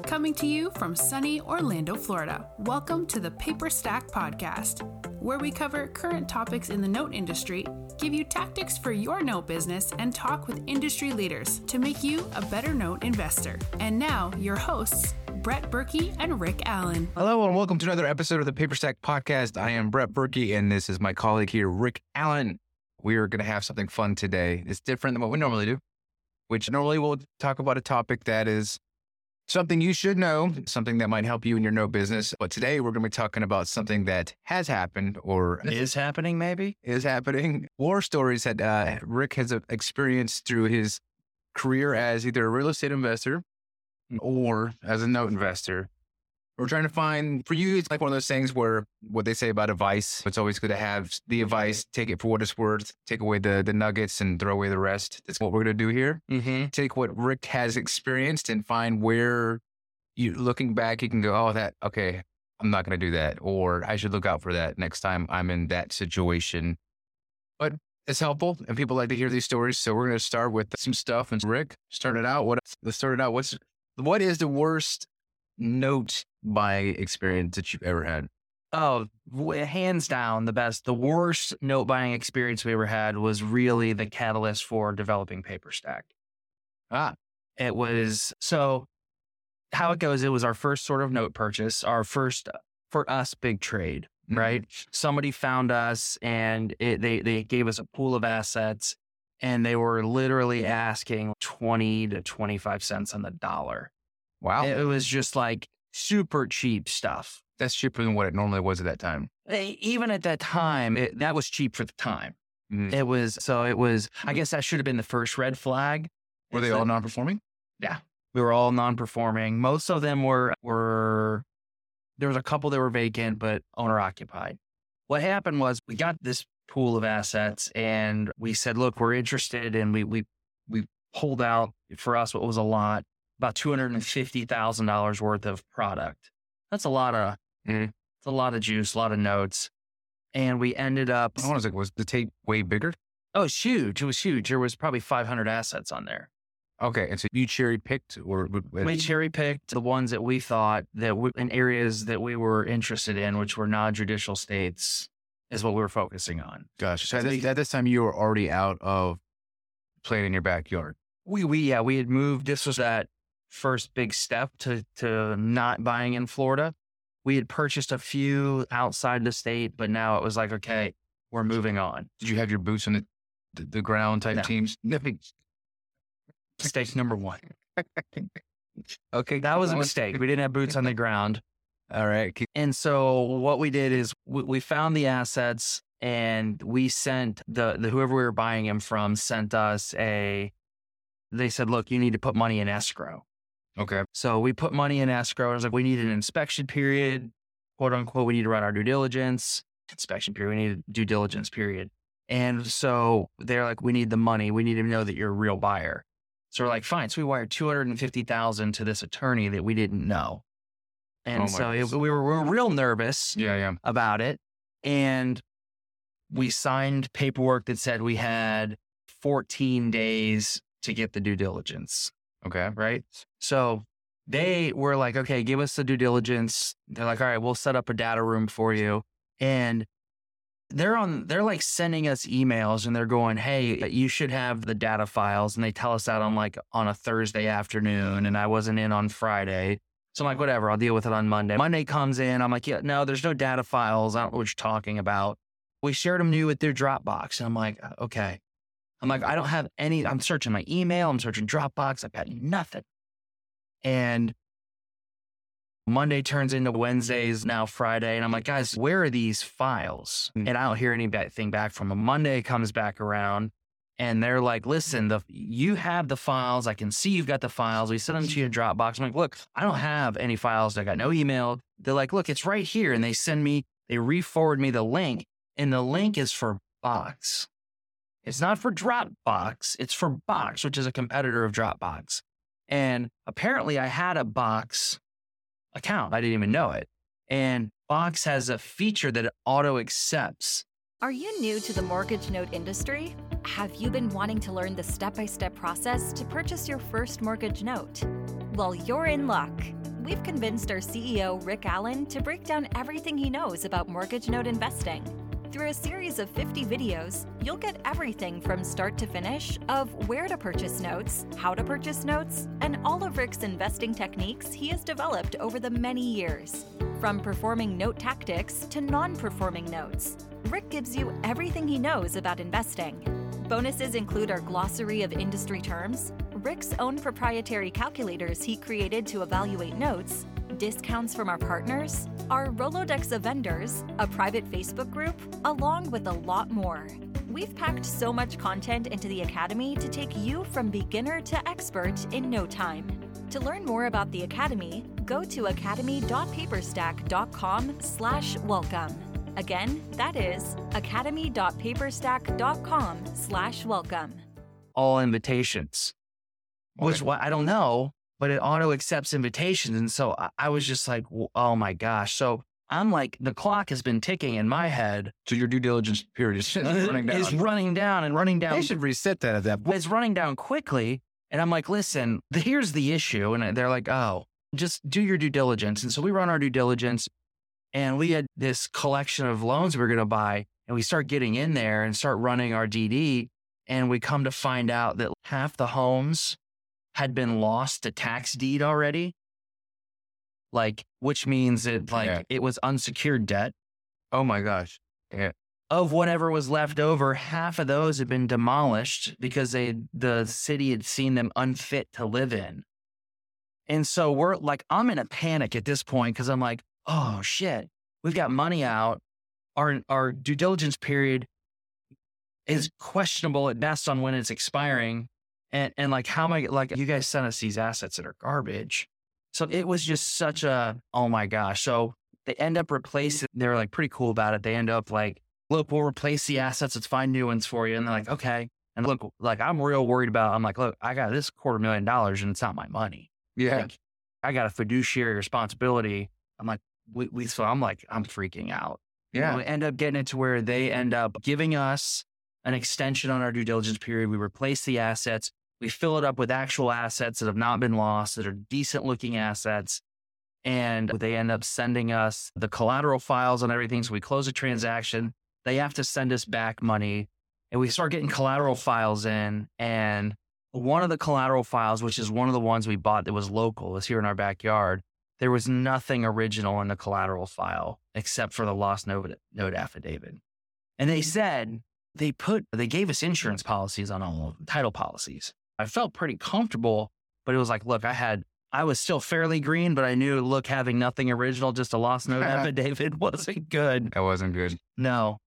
Coming to you from sunny Orlando, Florida. Welcome to the Paper Stack Podcast, where we cover current topics in the note industry, give you tactics for your note business, and talk with industry leaders to make you a better note investor. And now, your hosts, Brett Berkey and Rick Allen. Hello, and welcome to another episode of the Paper Stack Podcast. I am Brett Berkey, and this is my colleague here, Rick Allen. We are going to have something fun today. It's different than what we normally do, which normally we'll talk about a topic that is something you should know, something that might help you in your no business. But today we're going to be talking about something that has happened or is happening, maybe is happening. War stories that uh, Rick has experienced through his career as either a real estate investor or as a note investor. We're trying to find for you, it's like one of those things where what they say about advice, it's always good to have the advice, take it for what it's worth, take away the, the nuggets and throw away the rest. That's what we're going to do here. Mm-hmm. Take what Rick has experienced and find where you looking back, you can go, oh, that, okay, I'm not going to do that. Or I should look out for that next time I'm in that situation. But it's helpful and people like to hear these stories. So we're going to start with some stuff. And Rick, start it out. What, let's start it out. What's, what is the worst note buying experience that you've ever had? Oh, hands down, the best. The worst note buying experience we ever had was really the catalyst for developing PaperStack. Ah, it was so how it goes. It was our first sort of note purchase, our first for us big trade, mm-hmm. right? Somebody found us and it, they they gave us a pool of assets, and they were literally asking twenty to twenty five cents on the dollar. Wow, it was just like super cheap stuff. That's cheaper than what it normally was at that time. Even at that time, it, that was cheap for the time. Mm-hmm. It was, so it was, I guess that should have been the first red flag. Were they all non performing? Yeah. We were all non performing. Most of them were, were, there was a couple that were vacant, but owner occupied. What happened was we got this pool of assets and we said, look, we're interested. And we, we, we pulled out for us what was a lot about two hundred and fifty thousand dollars worth of product. That's a lot of mm. it's a lot of juice, a lot of notes. And we ended up. I was like, was the tape way bigger? Oh, it's huge! It was huge. There was probably five hundred assets on there. Okay, and so you cherry picked, or we cherry picked the ones that we thought that we, in areas that we were interested in, which were non-judicial states, is what we were focusing on. Gosh, so at this, at this time you were already out of playing in your backyard. We we yeah we had moved. This was that first big step to to not buying in Florida. We had purchased a few outside the state, but now it was like, okay, we're moving on. Did you have your boots on the the, ground type no. teams? Mistake number one. okay, that was a mistake. We didn't have boots on the ground. All right. And so what we did is we, we found the assets and we sent the, the whoever we were buying them from sent us a. They said, look, you need to put money in escrow. Okay. So we put money in escrow. I was like, we need an inspection period, quote unquote. We need to run our due diligence. Inspection period. We need a due diligence period. And so they're like, we need the money. We need to know that you're a real buyer. So we're like, fine. So we wired two hundred and fifty thousand to this attorney that we didn't know. And oh so it, we, were, we were real nervous yeah, yeah. about it. And we signed paperwork that said we had 14 days to get the due diligence. Okay. Right. So they were like, okay, give us the due diligence. They're like, all right, we'll set up a data room for you. And they're on, they're like sending us emails and they're going, hey, uh, you should have the data files. And they tell us that on like on a Thursday afternoon. And I wasn't in on Friday. So I'm like, whatever, I'll deal with it on Monday. Monday comes in. I'm like, yeah, no, there's no data files. I don't know what you're talking about. We shared them new with their Dropbox. And I'm like, uh, okay. I'm like, I don't have any, I'm searching my email, I'm searching Dropbox, I've got nothing. And Monday turns into Wednesdays, now Friday. And I'm like, guys, where are these files? Mm. And I don't hear anything back from them. Monday comes back around and they're like, listen, the you have the files. I can see you've got the files. We sent them to your Dropbox. I'm like, look, I don't have any files. I got no email. They're like, look, it's right here. And they send me, they re-forward me the link. And the link is for Box. It's not for Dropbox, it's for Box, which is a competitor of Dropbox. And apparently, I had a Box account. I didn't even know it. And Box has a feature that it auto accepts. Are you new to the mortgage note industry? Have you been wanting to learn the step by step process to purchase your first mortgage note? Well, you're in luck. we've convinced our CEO, Rick Allen, to break down everything he knows about mortgage note investing. Through a series of 50 videos, you'll get everything from start to finish of where to purchase notes, how to purchase notes, and all of Rick's investing techniques he has developed over the many years. From performing note tactics to non performing notes, Rick gives you everything he knows about investing. Bonuses include our glossary of industry terms, Rick's own proprietary calculators he created to evaluate notes, discounts from our partners, our Rolodex of vendors, a private Facebook group, along with a lot more. We've packed so much content into the Academy to take you from beginner to expert in no time. To learn more about the Academy, go to academy.paperstack.com slash welcome. Again, that is academy.paperstack.com slash welcome. all invitations, which Okay. why I don't know, but it auto accepts invitations. And so I, I was just like, oh my gosh. So I'm like, the clock has been ticking in my head. So your due diligence period is running down. Is running down and running down. They should reset that at that point. It's running down quickly. And I'm like, listen, the, here's the issue. And they're like, oh, just do your due diligence. And so we run our due diligence and we had this collection of loans we are going to buy. And we start getting in there and start running our DD. And we come to find out that half the homes had been lost to tax deed already. Like, which means that like Yeah. it was unsecured debt Oh my gosh. of whatever was left over, half of those had been demolished because they the city had seen them unfit to live in. And so we're like, I'm in a panic at this point because I'm like, oh shit, we've got money out. Our our due diligence period is questionable at best on when it's expiring. And and like how am I like you guys sent us these assets that are garbage. So it was just such a oh my gosh. So they end up replacing they're like pretty cool about it. They end up like look, we'll replace the assets. Let's find new ones for you. And they're like, okay. And look, like I'm real worried about, I'm like, look, I got this quarter million dollars and it's not my money. Yeah. Like, I got a fiduciary responsibility. I'm like, we, we so I'm like, I'm freaking out. Yeah. We end up getting it to where they end up giving us an extension on our due diligence period. We replace the assets. We fill it up with actual assets that have not been lost, that are decent looking assets. And they end up sending us the collateral files and everything. So we close a transaction. They have to send us back money. And we start getting collateral files in. And one of the collateral files, which is one of the ones we bought that was local, is here in our backyard. There was nothing original in the collateral file except for the lost note, note affidavit. And they said they put, they gave us insurance policies on all of title policies. I felt pretty comfortable, but it was like, look, I had, I was still fairly green, but I knew, look, having nothing original, just a lost note affidavit wasn't good. That wasn't good. No.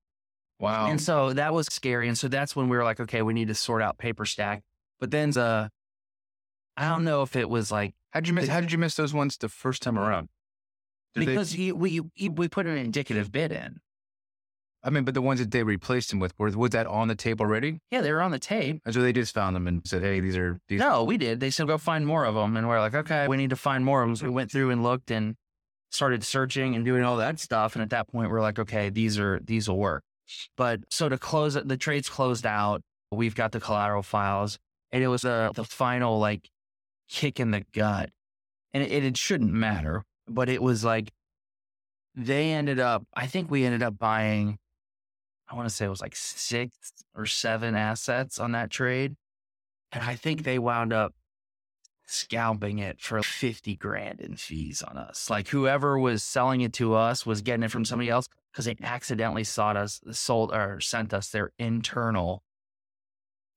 Wow. And so that was scary. And so that's when we were like, okay, we need to sort out paper stack. But then the, I don't know if it was like, how did you miss? the- How did you miss those ones the first time around? Did they- because you, we, we put an indicative bid in. I mean, but the ones that they replaced him with were was that on the tape already? Yeah, they were on the tape. And so they just found them and said, "Hey, these are these." No, we did. They said, go find more of them. And we're like, okay, we need to find more of them. So we went through and looked and started searching and doing all that stuff. And at that point, we're like, okay, these are, these will work. But so to close it, the trade's closed out. We've got the collateral files and it was the, the final like kick in the gut. And it, it shouldn't matter, but it was like, they ended up, I think we ended up buying, I want to say it was like six or seven assets on that trade. And I think they wound up scalping it for 50 grand in fees on us. Like whoever was selling it to us was getting it from somebody else because they accidentally sought us, sold or sent us their internal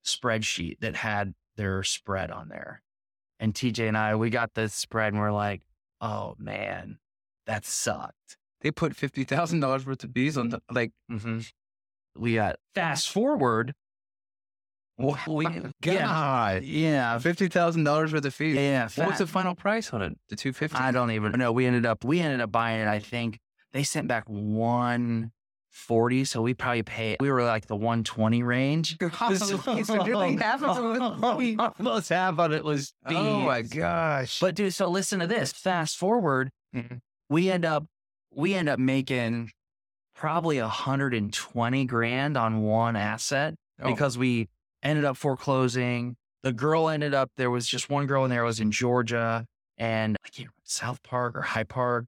spreadsheet that had their spread on there. And TJ and I, we got this spread and we're like, oh man, that sucked. They put fifty thousand dollars worth of fees on the like. hmm We got fast forward. We, God, yeah, fifty thousand dollars worth of fees. yeah. What was the final price on it? The two fifty. I don't even know. We ended up we ended up buying it. I think they sent back one forty, so we probably paid. We were like the one twenty range. Almost half of it was fees. Oh my gosh! But dude, so listen to this. Fast forward, Mhm. we end up we end up making probably a hundred and twenty grand on one asset Oh. because we ended up foreclosing. The girl ended up there was just one girl in there it was in Georgia, and I can't remember, South Park or High Park,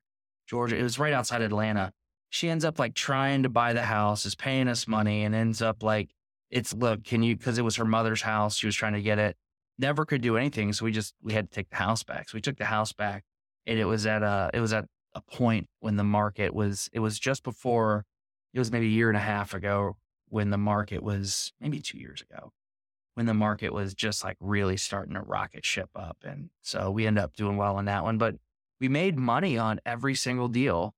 Georgia. It was right outside Atlanta. She ends up like trying to buy the house, is paying us money, and ends up like, it's look, can you, because it was her mother's house. She was trying to get it. Never could do anything. So we just, we had to take the house back. So we took the house back and it was at a, it was at a point when the market was, it was just before, it was maybe a year and a half ago when the market was maybe two years ago when the market was just like really starting to rocket ship up. And so we ended up doing well on that one, but we made money on every single deal.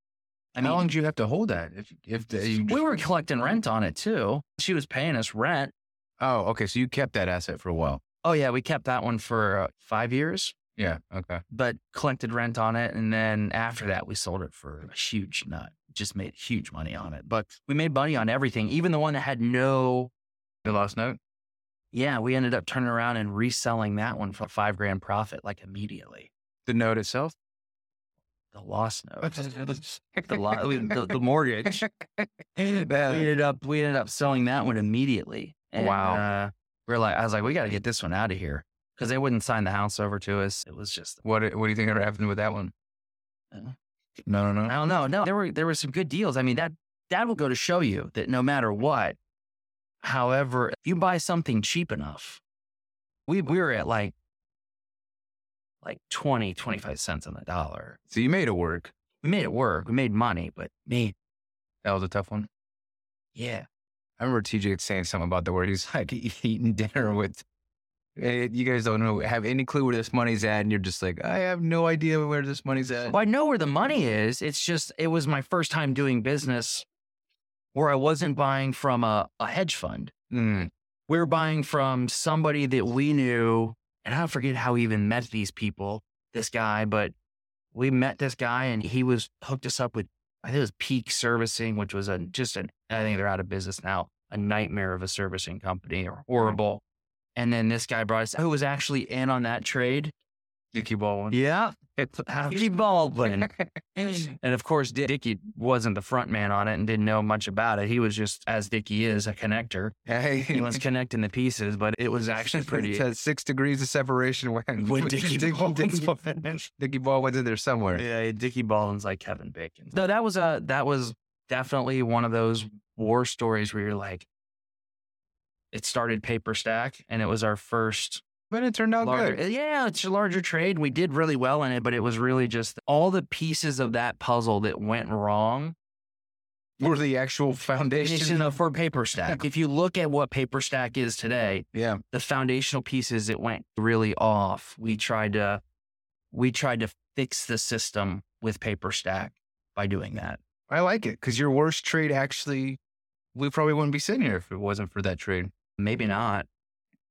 I How long do you have to hold that? If if the, we were collecting rent on it too. She was paying us rent. oh okay, so you kept that asset for a while. Oh yeah, we kept that one for uh, five years, Yeah. Okay. but collected rent on it, and then after that, we sold it for a huge nut. Just made huge money on it. But we made money on everything, even the one that had no. The lost note. Yeah, we ended up turning around and reselling that one for five grand profit, like immediately. The note itself. The lost note, the, lo- the, the mortgage. we ended up we ended up selling that one immediately. And, Wow. Uh, we're like, I was like, we got to get this one out of here because they wouldn't sign the house over to us. It was just, what What do you think ever happened with that one? Uh, No, no, I no. don't know. No, there were there were some good deals. I mean, that that will go to show you that no matter what, however, if you buy something cheap enough, we we were at like like 20, 25 cents on the dollar. So you made it work. We made it work. We made money, but me. That was a tough one. yeah. I remember TJ saying something about the word he's like eating dinner with. Eh, You guys don't know have any clue where this money's at, and you're just like, I have no idea where this money's at. Well, I know where the money is. It's just it was my first time doing business where I wasn't buying from a, a hedge fund. Mm, We were buying from somebody that we knew, and I forget how we even met these people, this guy, but we met this guy and he was hooked us up with I think it was Peak Servicing, which was a just an I think they're out of business now, a nightmare of a servicing company or horrible. And then this guy brought us who was actually in on that trade. Dickie Baldwin. Yeah. Happy Baldwin. And of course, Dick- Dickie wasn't the front man on it and didn't know much about it. He was just, as Dickie is, a connector. Hey, He was connecting the pieces, but it was actually pretty. Six degrees of separation when, When Dickie Baldwin's Dickie, Dickie Baldwin's in there somewhere. yeah, Dickie Baldwin's like Kevin Bacon. No, that was a that was definitely one of those war stories where you're like, it started paper stack, and it was our first But it turned out larger. good. Eh, yeah, it's a larger trade. We did really well in it, but it was really just all the pieces of that puzzle that went wrong Were the actual foundation. enough for paper stack. if you look at what paper stack is today, Yeah. the foundational pieces that went really off, we tried to we tried to fix the system with paper stack by doing that. I like it because your worst trade actually, we probably wouldn't be sitting here if it wasn't for that trade. Maybe not.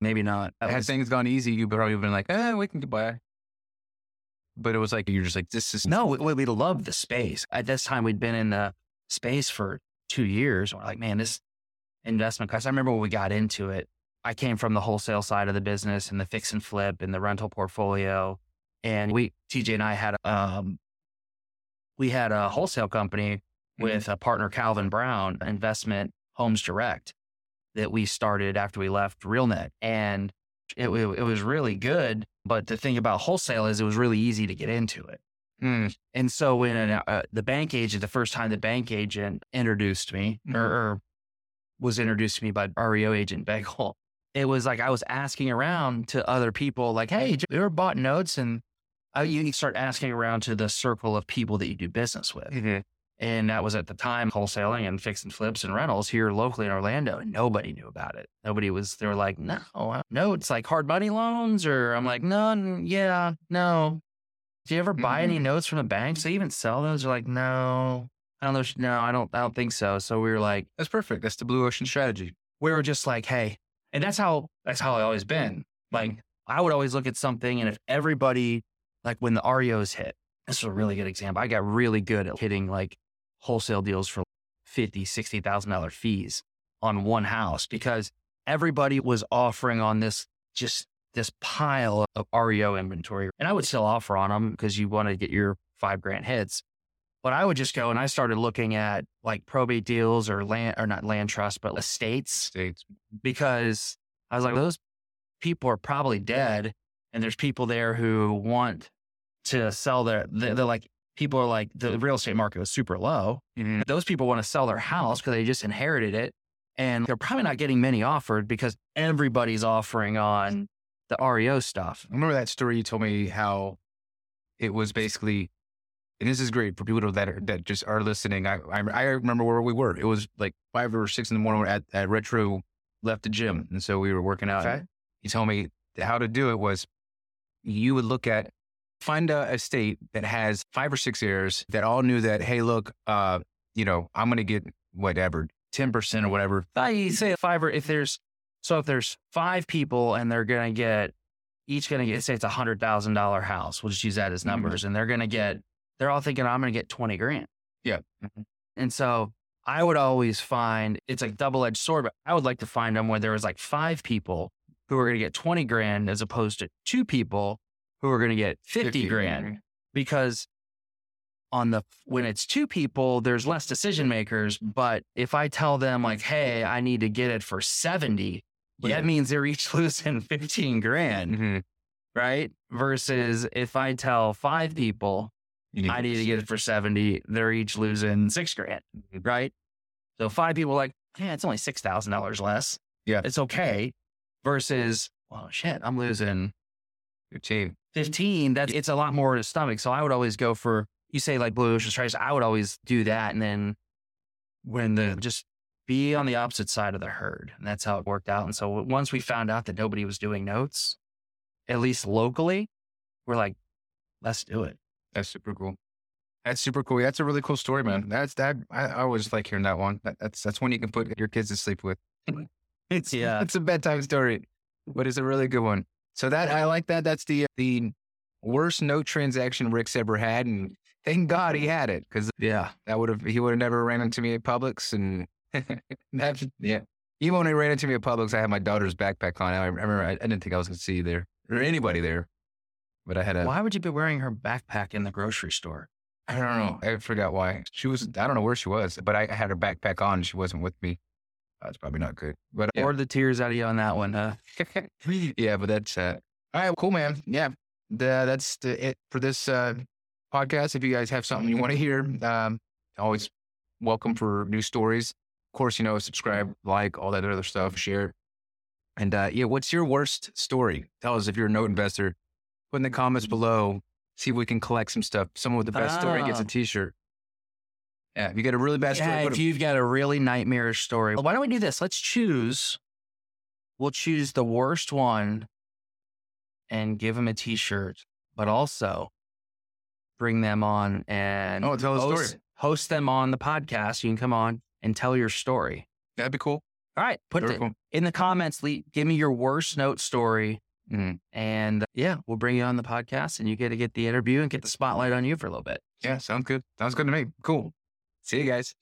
Maybe not. That Had was- things gone easy, you probably have been like, eh, we can get by. But it was like, you're just like, this is no, we, we loved the space. At this time, we'd been in the space for two years. We're like, man, this investment class. I remember when we got into it. I came from the wholesale side of the business and the fix and flip and the rental portfolio. And we, TJ and I had, um, we had a wholesale company with a partner, Calvin Brown, Investment Homes Direct, that we started after we left RealNet. And it, it, it was really good. But the thing about wholesale is it was really easy to get into it. Mm, And so when an, uh, the bank agent, the first time the bank agent introduced me Mhm. or, or was introduced to me by REO agent Bagel, it was like I was asking around to other people, like, hey, you ever bought notes? And uh, you start asking around to the circle of people that you do business with. mhm. And that was at the time wholesaling and fix and flips and rentals here locally in Orlando. And nobody knew about it. Nobody was, they were like, no, no, it's like hard money loans. Or I'm like, no, yeah, no. Do you ever buy any mm-hmm. notes from the banks? They even sell those? They're like, no, I don't know. No, I don't, I don't think so. So we were like, That's perfect. That's the blue ocean strategy. we were just like, hey, and that's how, that's how I always been. Like I would always look at something and if everybody, like when the REOs hit, this is a really good example. I got really good at hitting like wholesale deals for fifty, sixty thousand dollar fees on one house because everybody was offering on this just this pile of REO inventory, and I would still offer on them because you want to get your five grand hits. But I would just go and I started looking at like probate deals or land or not land trust, but estates States. because I was like, those people are probably dead. And there's people there who want to sell their, they're like, people are like, the real estate market was super low. Mhm. Those people want to sell their house because they just inherited it. And they're probably not getting many offered because everybody's offering on the REO stuff. I remember that story you told me how it was basically, and this is great for people that are, that just are listening. I, I I remember where we were. It was like five or six in the morning. We're at at Retro, left the gym, and so we were working out. Okay. He told me how to do it was you would look at find a estate that has five or six heirs that all knew that hey look uh you know I'm gonna get whatever ten percent or whatever I say five or if there's so if there's five people and they're gonna get each gonna get say it's a hundred thousand dollar house, we'll just use that as Mhm. numbers, and they're gonna get they're all thinking I'm gonna get twenty grand. Yeah. And so I would always find it's like double edged sword, but I would like to find them where there was like five people who are gonna get twenty grand as opposed to two people who are gonna get 50, grand. Because on the when it's two people there's less decision makers but if i tell them like hey i need to get it for 70 Yeah. that means they're each losing 15 grand Mhm. right? Versus if i tell five people i need to get it for 70 they're each losing six grand right? So five people like yeah it's only $6000 less. Yeah. it's okay versus well shit i'm losing 15 15, that's it's a lot more to stomach. So I would always go for you say like blue ocean stripes. I would always do that, and then when the just be on the opposite side of the herd, and that's how it worked out. And so once we found out that nobody was doing notes, at least locally, we're like, let's do it. That's super cool. That's super cool. That's a really cool story, man. That's that. I, I always like hearing that one. That, that's that's one you can put your kids to sleep with. It's Yeah. it's a bedtime story, but it's a really good one. So that I like that. That's the the worst note transaction Rick's ever had, and thank God he had it because Yeah, that would have he would have never ran into me at Publix, and that yeah. Even when he ran into me at Publix, I had my daughter's backpack on. I remember I, I didn't think I was going to see you there or anybody there, but I had a why would you be wearing her backpack in the grocery store? I don't know. I forgot why. She was, I don't know where she was, but I had her backpack on. and She wasn't with me. That's probably not good. But yeah, Poured the tears out of you on that one, huh? yeah but that's, uh, all right, cool, man. Yeah. The, that's the, it for this uh, podcast. If you guys have something you want to hear, um, always welcome for new stories. Of course, you know, subscribe, like, all that other stuff, share. And uh, yeah, what's your worst story? Tell us if you're a note investor. Put in the comments below. See if we can collect some stuff. Someone with the best story gets Ah. a T-shirt. Yeah, if you get a really bad story, Yeah, if a- you've got a really nightmarish story, why don't we do this? Let's choose. We'll choose the worst one and give them a T-shirt, but also bring them on and Oh, tell a host, story. host them on the podcast. You can come on and tell your story. that'd be cool. All right, put it cool. in the comments. Le- give me your worst note story, Mhm. and uh, yeah, we'll bring you on the podcast, and you get to get the interview and get the spotlight on you for a little bit. Yeah, sounds good. Sounds good to me. Cool. See you guys.